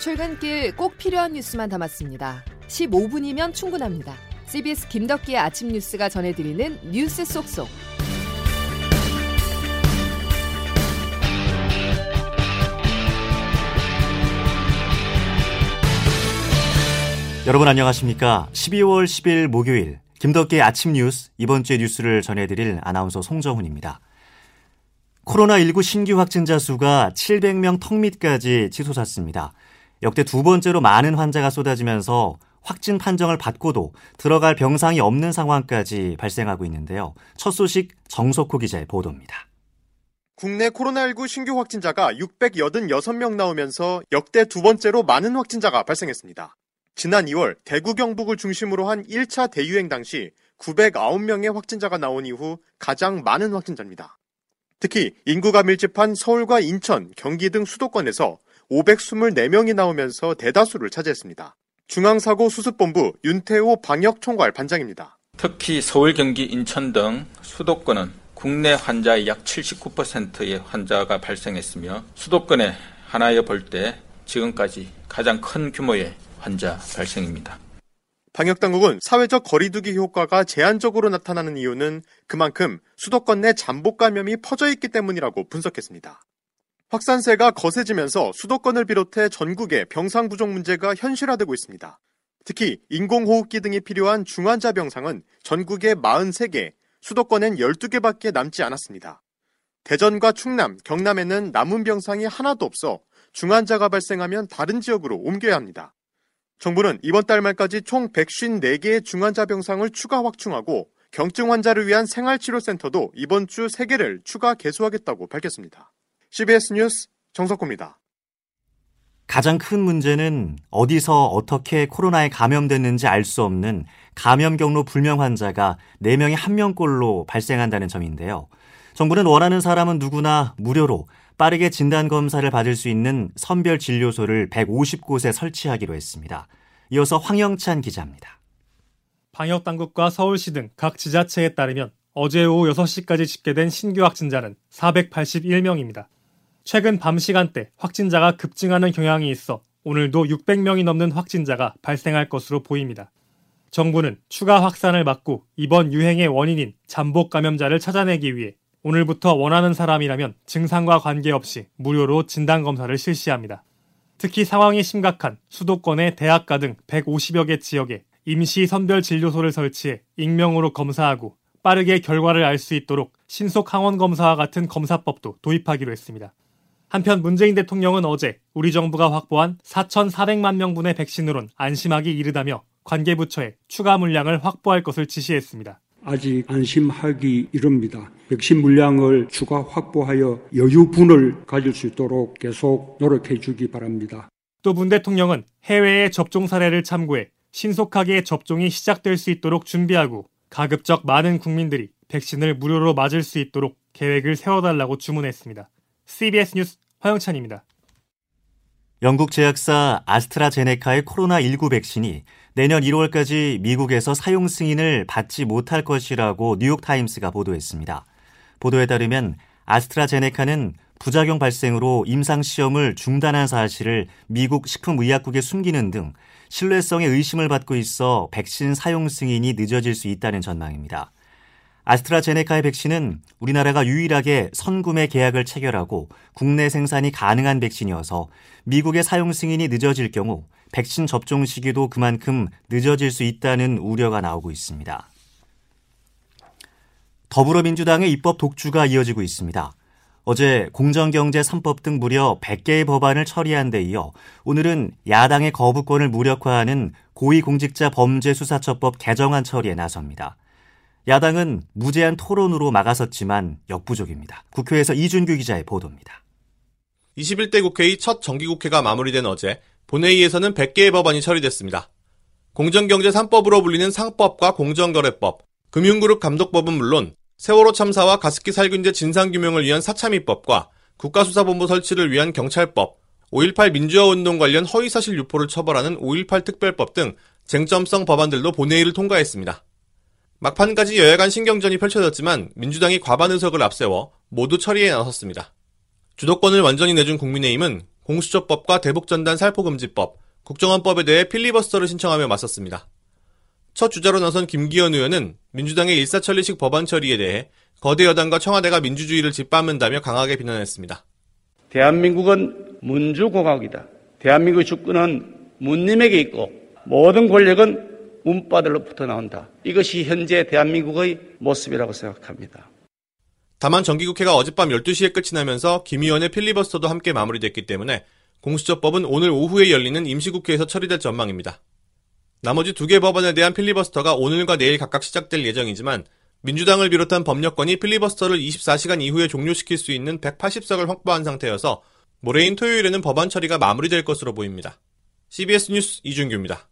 출근길 꼭 필요한 뉴스만 담았습니다. 15분이면 충분합니다. CBS 김덕기의 아침 뉴스가 전해드리는 뉴스 속속. 여러분 안녕하십니까? 12월 10일 목요일 김덕기의 아침 뉴스 이번 주의 뉴스를 전해드릴 아나운서 송정훈입니다. 코로나19 신규 확진자 수가 700명 턱 밑까지 치솟았습니다. 역대 두 번째로 많은 환자가 쏟아지면서 확진 판정을 받고도 들어갈 병상이 없는 상황까지 발생하고 있는데요. 첫 소식 정석호 기자의 보도입니다. 국내 코로나19 신규 확진자가 686명 나오면서 역대 두 번째로 많은 확진자가 발생했습니다. 지난 2월 대구 경북을 중심으로 한 1차 대유행 당시 909명의 확진자가 나온 이후 가장 많은 확진자입니다. 특히 인구가 밀집한 서울과 인천, 경기 등 수도권에서 524명이 나오면서 대다수를 차지했습니다. 중앙사고수습본부 윤태호 방역총괄 반장입니다. 특히 서울, 경기, 인천 등 수도권은 국내 환자의 약 79%의 환자가 발생했으며 수도권에 하나여 볼 때 지금까지 가장 큰 규모의 환자 발생입니다. 방역당국은 사회적 거리두기 효과가 제한적으로 나타나는 이유는 그만큼 수도권 내 잠복 감염이 퍼져 있기 때문이라고 분석했습니다. 확산세가 거세지면서 수도권을 비롯해 전국의 병상 부족 문제가 현실화되고 있습니다. 특히 인공호흡기 등이 필요한 중환자 병상은 전국에 43개, 수도권엔 12개밖에 남지 않았습니다. 대전과 충남, 경남에는 남은 병상이 하나도 없어 중환자가 발생하면 다른 지역으로 옮겨야 합니다. 정부는 이번 달 말까지 총 154개의 중환자 병상을 추가 확충하고 경증 환자를 위한 생활치료센터도 이번 주 3개를 추가 개소하겠다고 밝혔습니다. CBS 뉴스 정석호입니다. 가장 큰 문제는 어디서 어떻게 코로나에 감염됐는지 알 수 없는 감염 경로 불명 환자가 4명이 1명꼴로 발생한다는 점인데요. 정부는 원하는 사람은 누구나 무료로 빠르게 진단 검사를 받을 수 있는 선별 진료소를 150곳에 설치하기로 했습니다. 이어서 황영찬 기자입니다. 방역 당국과 서울시 등 각 지자체에 따르면 어제 오후 6시까지 집계된 신규 확진자는 481명입니다. 최근 밤 시간대 확진자가 급증하는 경향이 있어 오늘도 600명이 넘는 확진자가 발생할 것으로 보입니다. 정부는 추가 확산을 막고 이번 유행의 원인인 잠복 감염자를 찾아내기 위해 오늘부터 원하는 사람이라면 증상과 관계없이 무료로 진단검사를 실시합니다. 특히 상황이 심각한 수도권의 대학가 등 150여 개 지역에 임시 선별 진료소를 설치해 익명으로 검사하고 빠르게 결과를 알 수 있도록 신속 항원 검사와 같은 검사법도 도입하기로 했습니다. 한편 문재인 대통령은 어제 우리 정부가 확보한 4,400만 명분의 백신으론 안심하기 이르다며 관계 부처에 추가 물량을 확보할 것을 지시했습니다. 아직 안심하기 이릅니다. 백신 물량을 추가 확보하여 여유분을 가질 수 있도록 계속 노력해 주기 바랍니다. 또 문 대통령은 해외의 접종 사례를 참고해 신속하게 접종이 시작될 수 있도록 준비하고 가급적 많은 국민들이 백신을 무료로 맞을 수 있도록 계획을 세워달라고 주문했습니다. CBS 뉴스 화영찬입니다. 영국 제약사 아스트라제네카의 코로나19 백신이 내년 1월까지 미국에서 사용 승인을 받지 못할 것이라고 뉴욕타임스가 보도했습니다. 보도에 따르면 아스트라제네카는 부작용 발생으로 임상시험을 중단한 사실을 미국 식품의약국에 숨기는 등 신뢰성에 의심을 받고 있어 백신 사용 승인이 늦어질 수 있다는 전망입니다. 아스트라제네카의 백신은 우리나라가 유일하게 선구매 계약을 체결하고 국내 생산이 가능한 백신이어서 미국의 사용 승인이 늦어질 경우 백신 접종 시기도 그만큼 늦어질 수 있다는 우려가 나오고 있습니다. 더불어민주당의 입법 독주가 이어지고 있습니다. 어제 공정경제 3법 등 무려 100개의 법안을 처리한 데 이어 오늘은 야당의 거부권을 무력화하는 고위공직자 범죄수사처법 개정안 처리에 나섭니다. 야당은 무제한 토론으로 막아섰지만 역부족입니다. 국회에서 이준규 기자의 보도입니다. 21대 국회의 첫 정기국회가 마무리된 어제 본회의에서는 100개의 법안이 처리됐습니다. 공정경제 3법으로 불리는 상법과 공정거래법, 금융그룹 감독법은 물론 세월호 참사와 가습기 살균제 진상규명을 위한 사참위법과 국가수사본부 설치를 위한 경찰법, 5.18 민주화운동 관련 허위사실 유포를 처벌하는 5.18 특별법 등 쟁점성 법안들도 본회의를 통과했습니다. 막판까지 여야 간 신경전이 펼쳐졌지만 민주당이 과반 의석을 앞세워 모두 처리에 나섰습니다. 주도권을 완전히 내준 국민의힘은 공수처법과 대북전단 살포금지법, 국정원법에 대해 필리버스터를 신청하며 맞섰습니다. 첫 주자로 나선 김기현 의원은 민주당의 일사천리식 법안 처리에 대해 거대 여당과 청와대가 민주주의를 짓밟는다며 강하게 비난했습니다. 대한민국은 민주공화국이다. 대한민국의 주권은 문님에게 있고 모든 권력은 문바들로부터 나온다. 이것이 현재 대한민국의 모습이라고 생각합니다. 다만 정기국회가 어젯밤 12시에 끝이 나면서 김 의원의 필리버스터도 함께 마무리됐기 때문에 공수처법은 오늘 오후에 열리는 임시국회에서 처리될 전망입니다. 나머지 두 개 법안에 대한 필리버스터가 오늘과 내일 각각 시작될 예정이지만 민주당을 비롯한 범여권이 필리버스터를 24시간 이후에 종료시킬 수 있는 180석을 확보한 상태여서 모레인 토요일에는 법안 처리가 마무리될 것으로 보입니다. CBS 뉴스 이준규입니다.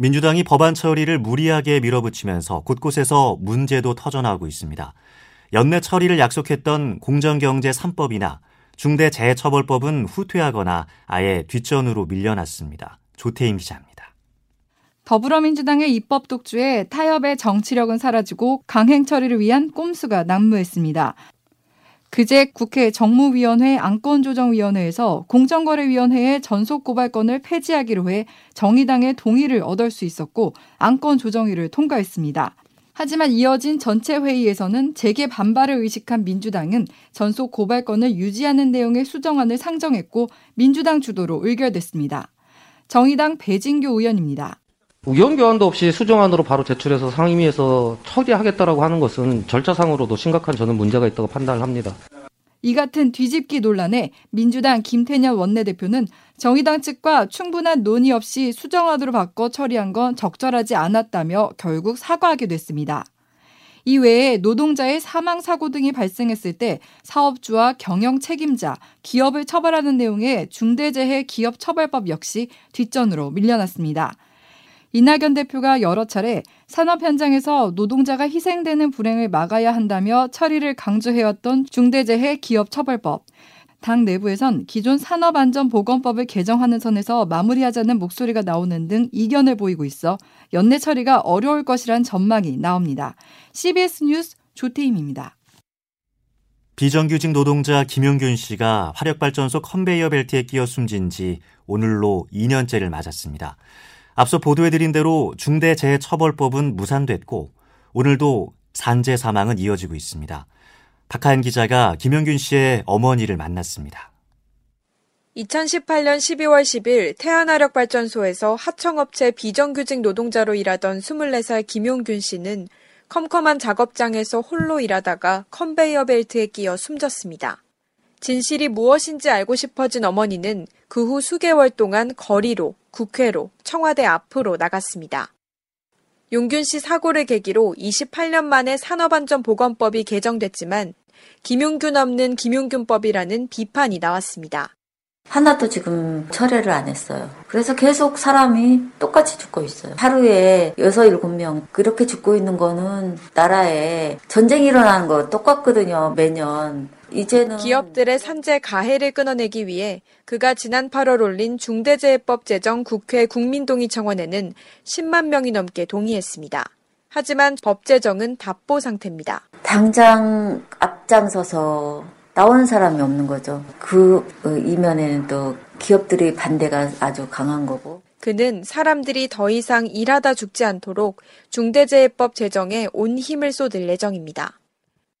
민주당이 법안 처리를 무리하게 밀어붙이면서 곳곳에서 문제도 터져나오고 있습니다. 연내 처리를 약속했던 공정경제 3법이나 중대재해처벌법은 후퇴하거나 아예 뒷전으로 밀려났습니다. 조태임 기자입니다. 더불어민주당의 입법 독주에 타협의 정치력은 사라지고 강행 처리를 위한 꼼수가 난무했습니다. 그제 국회 정무위원회 안건조정위원회에서 공정거래위원회의 전속 고발건을 폐지하기로 해 정의당의 동의를 얻을 수 있었고 안건조정위를 통과했습니다. 하지만 이어진 전체 회의에서는 재개 반발을 의식한 민주당은 전속 고발건을 유지하는 내용의 수정안을 상정했고 민주당 주도로 의결됐습니다. 정의당 배진교 의원입니다. 의견 교환도 없이 수정안으로 바로 제출해서 상임위에서 처리하겠다라고 하는 것은 절차상으로도 심각한 저는 문제가 있다고 판단을 합니다. 이 같은 뒤집기 논란에 민주당 김태년 원내대표는 정의당 측과 충분한 논의 없이 수정안으로 바꿔 처리한 건 적절하지 않았다며 결국 사과하게 됐습니다. 이외에 노동자의 사망 사고 등이 발생했을 때 사업주와 경영 책임자, 기업을 처벌하는 내용의 중대재해 기업 처벌법 역시 뒷전으로 밀려났습니다. 이낙연 대표가 여러 차례 산업 현장에서 노동자가 희생되는 불행을 막아야 한다며 처리를 강조해왔던 중대재해 기업처벌법. 당 내부에선 기존 산업안전보건법을 개정하는 선에서 마무리하자는 목소리가 나오는 등 이견을 보이고 있어 연내 처리가 어려울 것이란 전망이 나옵니다. CBS 뉴스 조태임입니다. 비정규직 노동자 김용균 씨가 화력발전소 컨베이어 벨트에 끼어 숨진 지 오늘로 2년째를 맞았습니다. 앞서 보도해드린 대로 중대재해처벌법은 무산됐고 오늘도 산재 사망은 이어지고 있습니다. 박하연 기자가 김영균 씨의 어머니를 만났습니다. 2018년 12월 10일 태안화력발전소에서 하청업체 비정규직 노동자로 일하던 24살 김용균 씨는 컴컴한 작업장에서 홀로 일하다가 컨베이어 벨트에 끼어 숨졌습니다. 진실이 무엇인지 알고 싶어진 어머니는 그 후 수개월 동안 거리로 국회로, 청와대 앞으로 나갔습니다. 용균 씨 사고를 계기로 28년 만에 산업안전보건법이 개정됐지만 김용균 없는 김용균법이라는 비판이 나왔습니다. 하나도 지금 철회를 안 했어요. 그래서 계속 사람이 똑같이 죽고 있어요. 하루에 6, 7명 그렇게 죽고 있는 거는 나라에 전쟁이 일어나는 거 똑같거든요. 매년. 이제는 기업들의 산재 가해를 끊어내기 위해 그가 지난 8월 올린 중대재해법 제정 국회 국민동의 청원에는 10만 명이 넘게 동의했습니다. 하지만 법 제정은 답보 상태입니다. 당장 앞장서서 나오는 사람이 없는 거죠. 그 어, 이면에는 또 기업들의 반대가 아주 강한 거고. 그는 사람들이 더 이상 일하다 죽지 않도록 중대재해법 제정에 온 힘을 쏟을 예정입니다.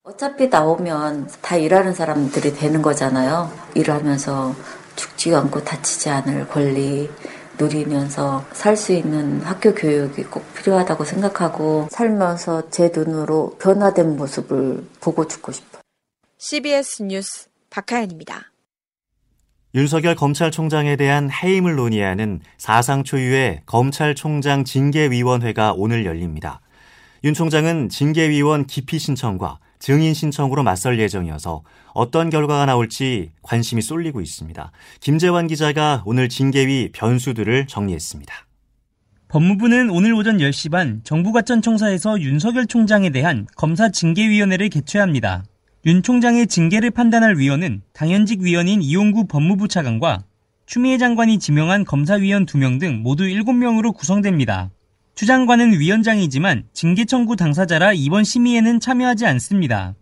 어차피 나오면 다 일하는 사람들이 되는 거잖아요. 일하면서 죽지 않고 다치지 않을 권리 누리면서 살 수 있는 학교 교육이 꼭 필요하다고 생각하고 살면서 제 눈으로 변화된 모습을 보고 죽고 싶어요. CBS 뉴스 박하연입니다. 윤석열 검찰총장에 대한 해임을 논의하는 사상 초유의 검찰총장 징계위원회가 오늘 열립니다. 윤 총장은 징계위원 기피 신청과 증인 신청으로 맞설 예정이어서 어떤 결과가 나올지 관심이 쏠리고 있습니다. 김재환 기자가 오늘 징계위 변수들을 정리했습니다. 법무부는 오늘 오전 10시 반 정부과천청사에서 윤석열 총장에 대한 검사 징계위원회를 개최합니다. 윤 총장의 징계를 판단할 위원은 당연직 위원인 이용구 법무부 차관과 추미애 장관이 지명한 검사위원 2명 등 모두 7명으로 구성됩니다. 추 장관은 위원장이지만 징계 청구 당사자라 이번 심의에는 참여하지 않습니다.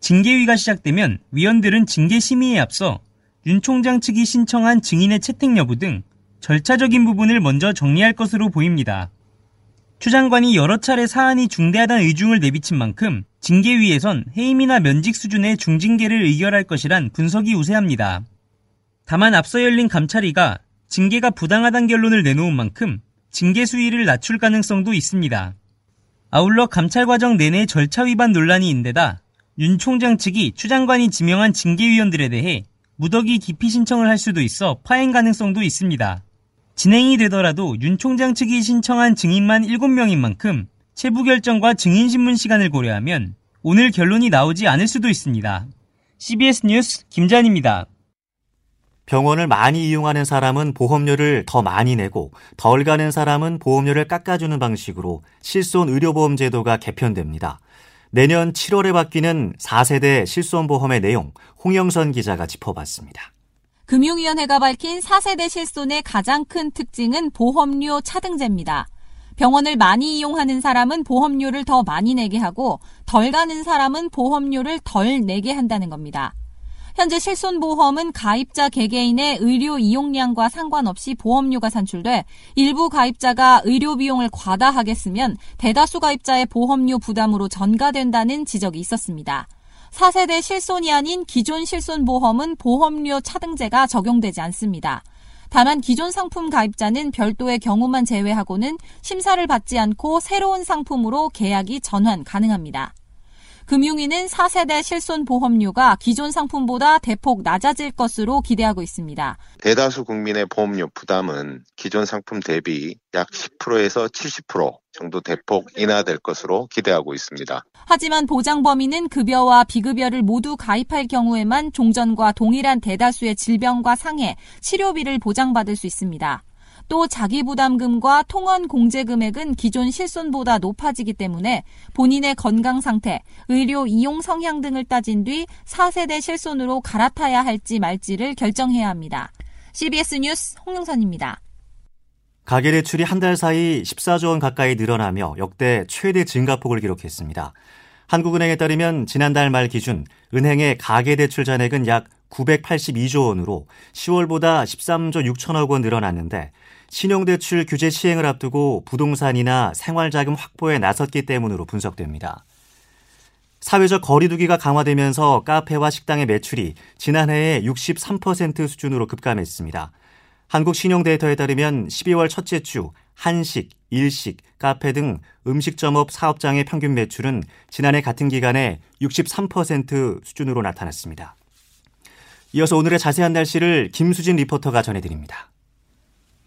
징계위가 시작되면 위원들은 징계 심의에 앞서 윤 총장 측이 신청한 증인의 채택 여부 등 절차적인 부분을 먼저 정리할 것으로 보입니다. 추 장관이 여러 차례 사안이 중대하다는 의중을 내비친 만큼 징계위에선 해임이나 면직 수준의 중징계를 의결할 것이란 분석이 우세합니다. 다만 앞서 열린 감찰위가 징계가 부당하다는 결론을 내놓은 만큼 징계 수위를 낮출 가능성도 있습니다. 아울러 감찰 과정 내내 절차 위반 논란이 인데다 윤 총장 측이 추 장관이 지명한 징계위원들에 대해 무더기 기피 신청을 할 수도 있어 파행 가능성도 있습니다. 진행이 되더라도 윤 총장 측이 신청한 증인만 7명인 만큼 체부 결정과 증인 신문 시간을 고려하면 오늘 결론이 나오지 않을 수도 있습니다. CBS 뉴스 김잔입니다. 병원을 많이 이용하는 사람은 보험료를 더 많이 내고 덜 가는 사람은 보험료를 깎아주는 방식으로 실손 의료보험 제도가 개편됩니다. 내년 7월에 바뀌는 4세대 실손보험의 내용 홍영선 기자가 짚어봤습니다. 금융위원회가 밝힌 4세대 실손의 가장 큰 특징은 보험료 차등제입니다. 병원을 많이 이용하는 사람은 보험료를 더 많이 내게 하고 덜 가는 사람은 보험료를 덜 내게 한다는 겁니다. 현재 실손보험은 가입자 개개인의 의료 이용량과 상관없이 보험료가 산출돼 일부 가입자가 의료 비용을 과다하게 쓰면 대다수 가입자의 보험료 부담으로 전가된다는 지적이 있었습니다. 4세대 실손이 아닌 기존 실손보험은 보험료 차등제가 적용되지 않습니다. 다만 기존 상품 가입자는 별도의 경우만 제외하고는 심사를 받지 않고 새로운 상품으로 계약이 전환 가능합니다. 금융위는 4세대 실손 보험료가 기존 상품보다 대폭 낮아질 것으로 기대하고 있습니다. 대다수 국민의 보험료 부담은 기존 상품 대비 약 10%에서 70% 정도 대폭 인하될 것으로 기대하고 있습니다. 하지만 보장 범위는 급여와 비급여를 모두 가입할 경우에만 종전과 동일한 대다수의 질병과 상해, 치료비를 보장받을 수 있습니다. 또 자기부담금과 통원 공제 금액은 기존 실손보다 높아지기 때문에 본인의 건강 상태, 의료 이용 성향 등을 따진 뒤 4세대 실손으로 갈아타야 할지 말지를 결정해야 합니다. CBS 뉴스 홍영선입니다. 가계 대출이 한 달 사이 14조 원 가까이 늘어나며 역대 최대 증가폭을 기록했습니다. 한국은행에 따르면 지난달 말 기준 은행의 가계 대출 잔액은 약 982조 원으로 10월보다 13조 6천억 원 늘어났는데 신용대출 규제 시행을 앞두고 부동산이나 생활자금 확보에 나섰기 때문으로 분석됩니다. 사회적 거리두기가 강화되면서 카페와 식당의 매출이 지난해에 63% 수준으로 급감했습니다. 한국신용데이터에 따르면 12월 첫째 주 한식, 일식, 카페 등 음식점업 사업장의 평균 매출은 지난해 같은 기간에 63% 수준으로 나타났습니다. 이어서 오늘의 자세한 날씨를 김수진 리포터가 전해드립니다.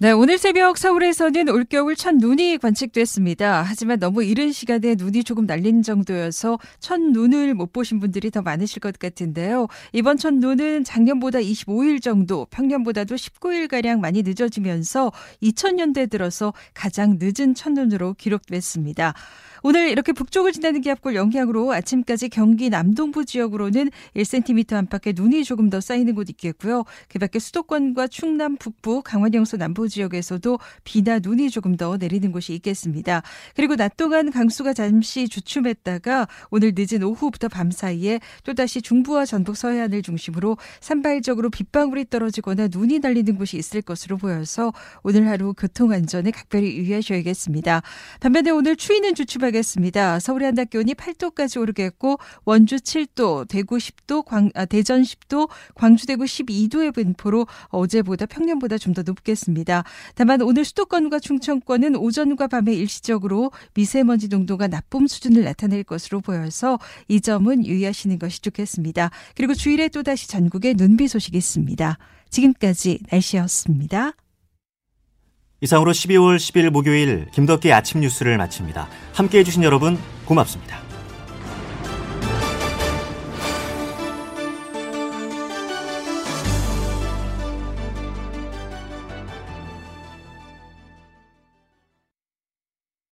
네, 오늘 새벽 서울에서는 올겨울 첫 눈이 관측됐습니다. 하지만 너무 이른 시간에 눈이 조금 날린 정도여서 첫 눈을 못 보신 분들이 더 많으실 것 같은데요. 이번 첫 눈은 작년보다 25일 정도, 평년보다도 19일가량 많이 늦어지면서 2000년대 들어서 가장 늦은 첫 눈으로 기록됐습니다. 오늘 이렇게 북쪽을 지나는 기압골 영향으로 아침까지 경기 남동부 지역으로는 1cm 안팎의 눈이 조금 더 쌓이는 곳 있겠고요. 그 밖에 수도권과 충남 북부, 강원 영서 남부 지역에서도 비나 눈이 조금 더 내리는 곳이 있겠습니다. 그리고 낮 동안 강수가 잠시 주춤했다가 오늘 늦은 오후부터 밤 사이에 또다시 중부와 전북 서해안을 중심으로 산발적으로 빗방울이 떨어지거나 눈이 날리는 곳이 있을 것으로 보여서 오늘 하루 교통 안전에 각별히 유의하셔야겠습니다. 반면에 오늘 추위는 주춤하 하겠습니다. 서울의 한낮 기온이 8도까지 오르겠고 원주 7도, 대구 10도, 광, 아, 대전 10도, 광주 대구 12도의 분포로 어제보다 평년보다 좀 더 높겠습니다. 다만 오늘 수도권과 충청권은 오전과 밤에 일시적으로 미세먼지 농도가 나쁨 수준을 나타낼 것으로 보여서 이 점은 유의하시는 것이 좋겠습니다. 그리고 주일에 또다시 전국에 눈비 소식이 있습니다. 지금까지 날씨였습니다. 이상으로 12월 10일 목요일 김덕기 아침 뉴스를 마칩니다. 함께 해주신 여러분 고맙습니다.